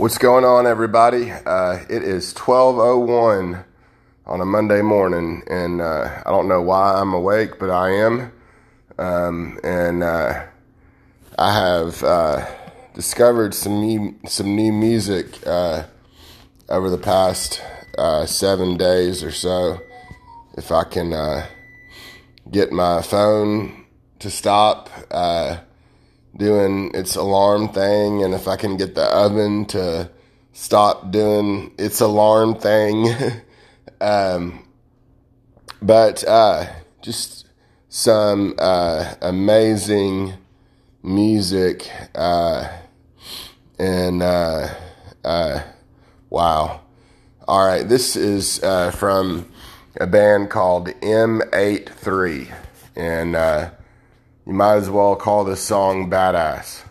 What's going on, everybody? Uh, it is 12:01 on a Monday morning, and uh, I don't know why I'm awake, but I am. Um, and uh, I have uh, discovered some new, some new music uh, over the past uh, seven days or so. If I can get my phone to stop doing its alarm thing, and if I can get the oven to stop doing its alarm thing. um, but uh, just some uh, amazing music, uh, and uh, uh, wow. All right, this is uh, from a band called M83, and you might as well call this song Badass.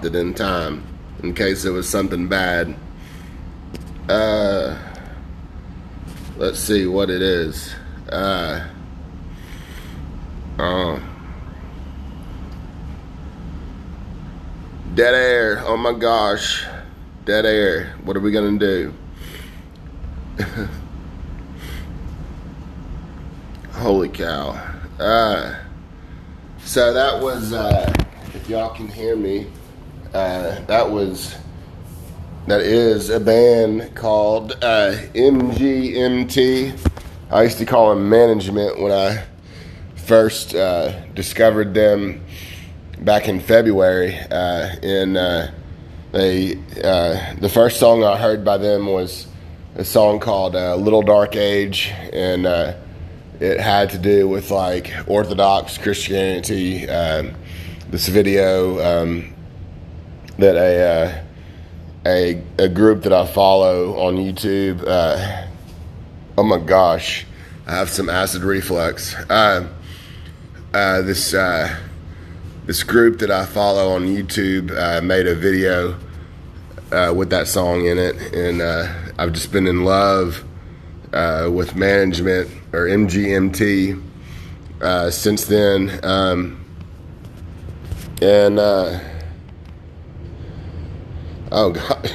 Stopped it in time in case it was something bad. Uh, let's see what it is. Uh, oh. Dead air. Oh my gosh. Dead air. What are we going to do? Holy cow. Uh, so that was, uh, if y'all can hear me, uh, that was, that is a band called uh, MGMT. I used to call them management when I first uh, discovered them back in February. Uh, in uh, they, uh, the first song I heard by them was a song called uh, "Little Dark Age," and uh, it had to do with like Orthodox Christianity. Um, this video um, that a, uh, a a group that I follow on YouTube. oh my gosh, I have some acid reflux. this this group that I follow on YouTube uh, made a video uh, with that song in it, and uh, I've just been in love uh, with management or MGMT uh, since then. Um, and uh, oh god,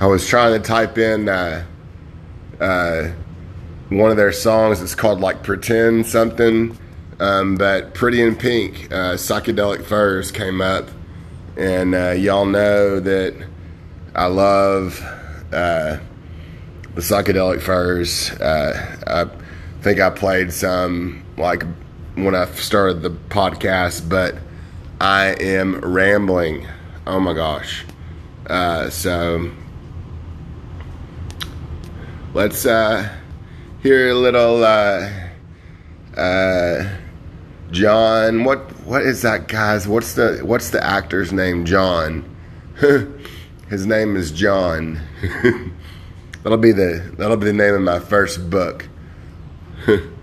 I was trying to type in one of their songs. It's called like "Pretend Something." Um, but Pretty in Pink, uh, Psychedelic Furs came up, and uh, y'all know that I love uh, the Psychedelic Furs. Uh, I think I played some like when I started the podcast, but I am rambling. Oh my gosh. Uh, so let's uh, hear a little. John, what what is that guy's? What's the what's the actor's name? John. His name is John. that'll be the that'll be the name of my first book.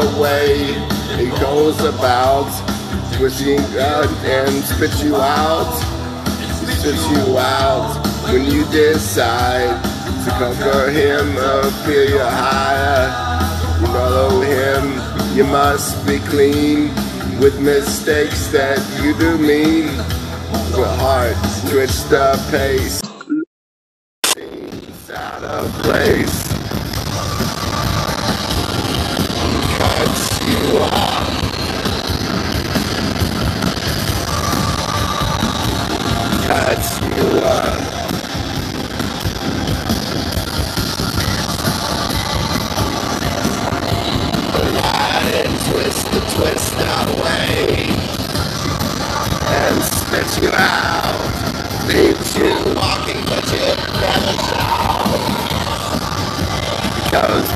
the way he goes about, pushing out and spit you out, spit you out when you decide to conquer him or feel your higher. You follow him, you must be clean with mistakes that you do mean. The heart twitch the pace, out of place.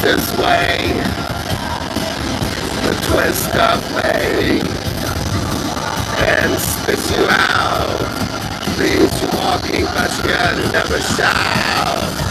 this way. The twist of way. And spits you out. These walking, but never shall.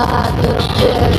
passado.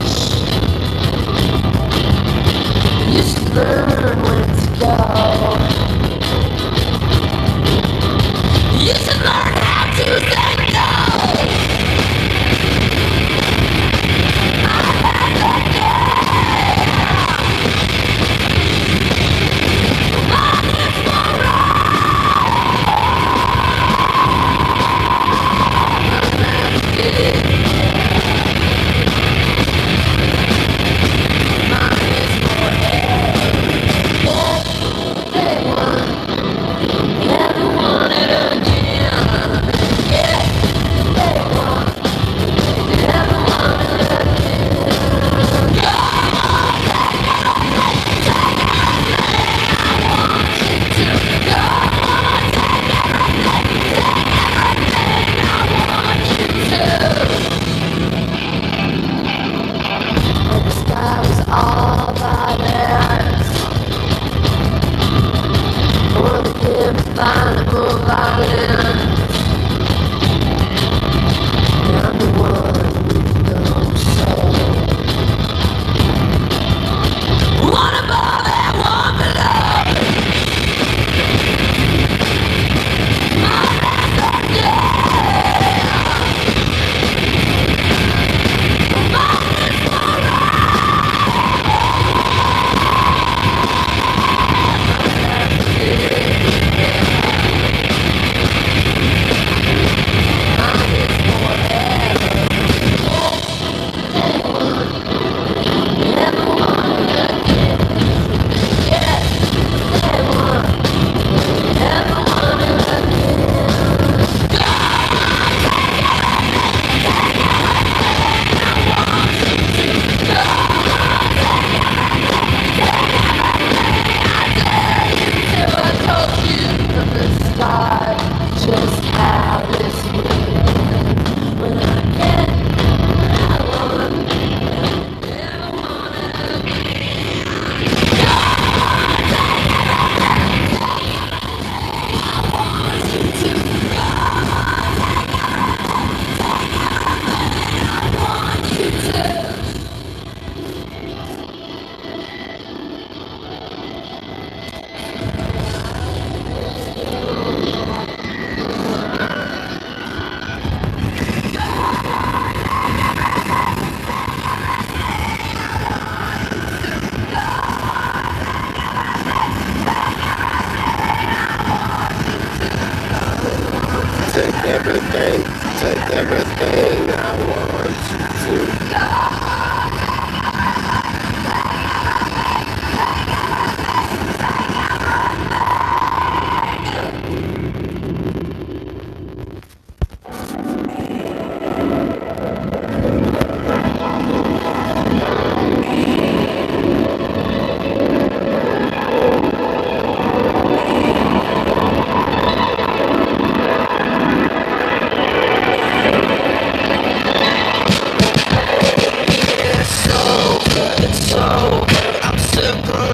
It's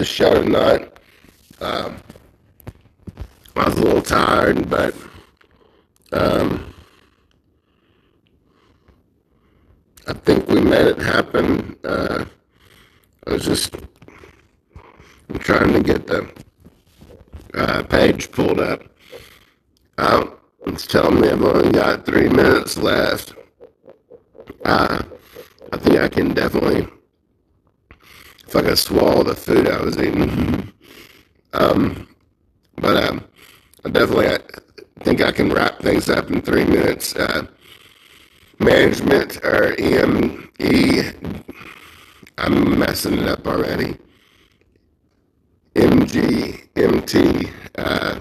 the show tonight. Um, I was a little tired, but um, I think we made it happen. Uh, I was just I'm trying to get the uh, page pulled up. Um, it's telling me I've only got three minutes left. Uh, I think I can definitely could swallow the food I was eating. um, but um, I definitely I think I can wrap things up in three minutes. Uh, management or EME, I'm messing it up already. MGMT uh,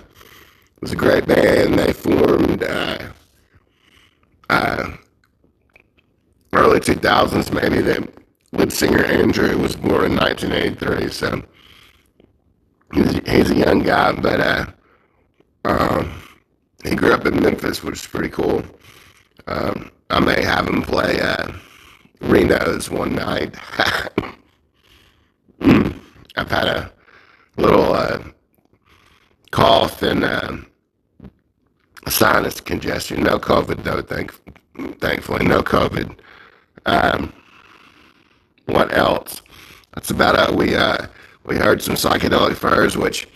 was a great band. They formed uh, uh, early 2000s, maybe. They lead singer Andrew was born in 1983, so he's, a young guy, but uh, um, he grew up in Memphis, which is pretty cool. Um, I may have him play uh, Reno's one night. I've had a little uh, cough and uh, sinus congestion. No COVID though, thank, thankfully, no COVID. Um, what else? That's about it. We uh, we heard some psychedelic furs, which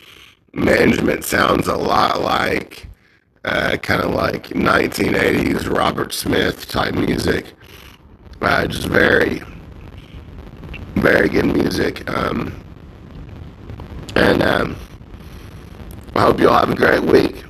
management sounds a lot like uh, kind of like 1980s Robert Smith type music. Uh, just very, very good music. Um, and um, I hope you all have a great week.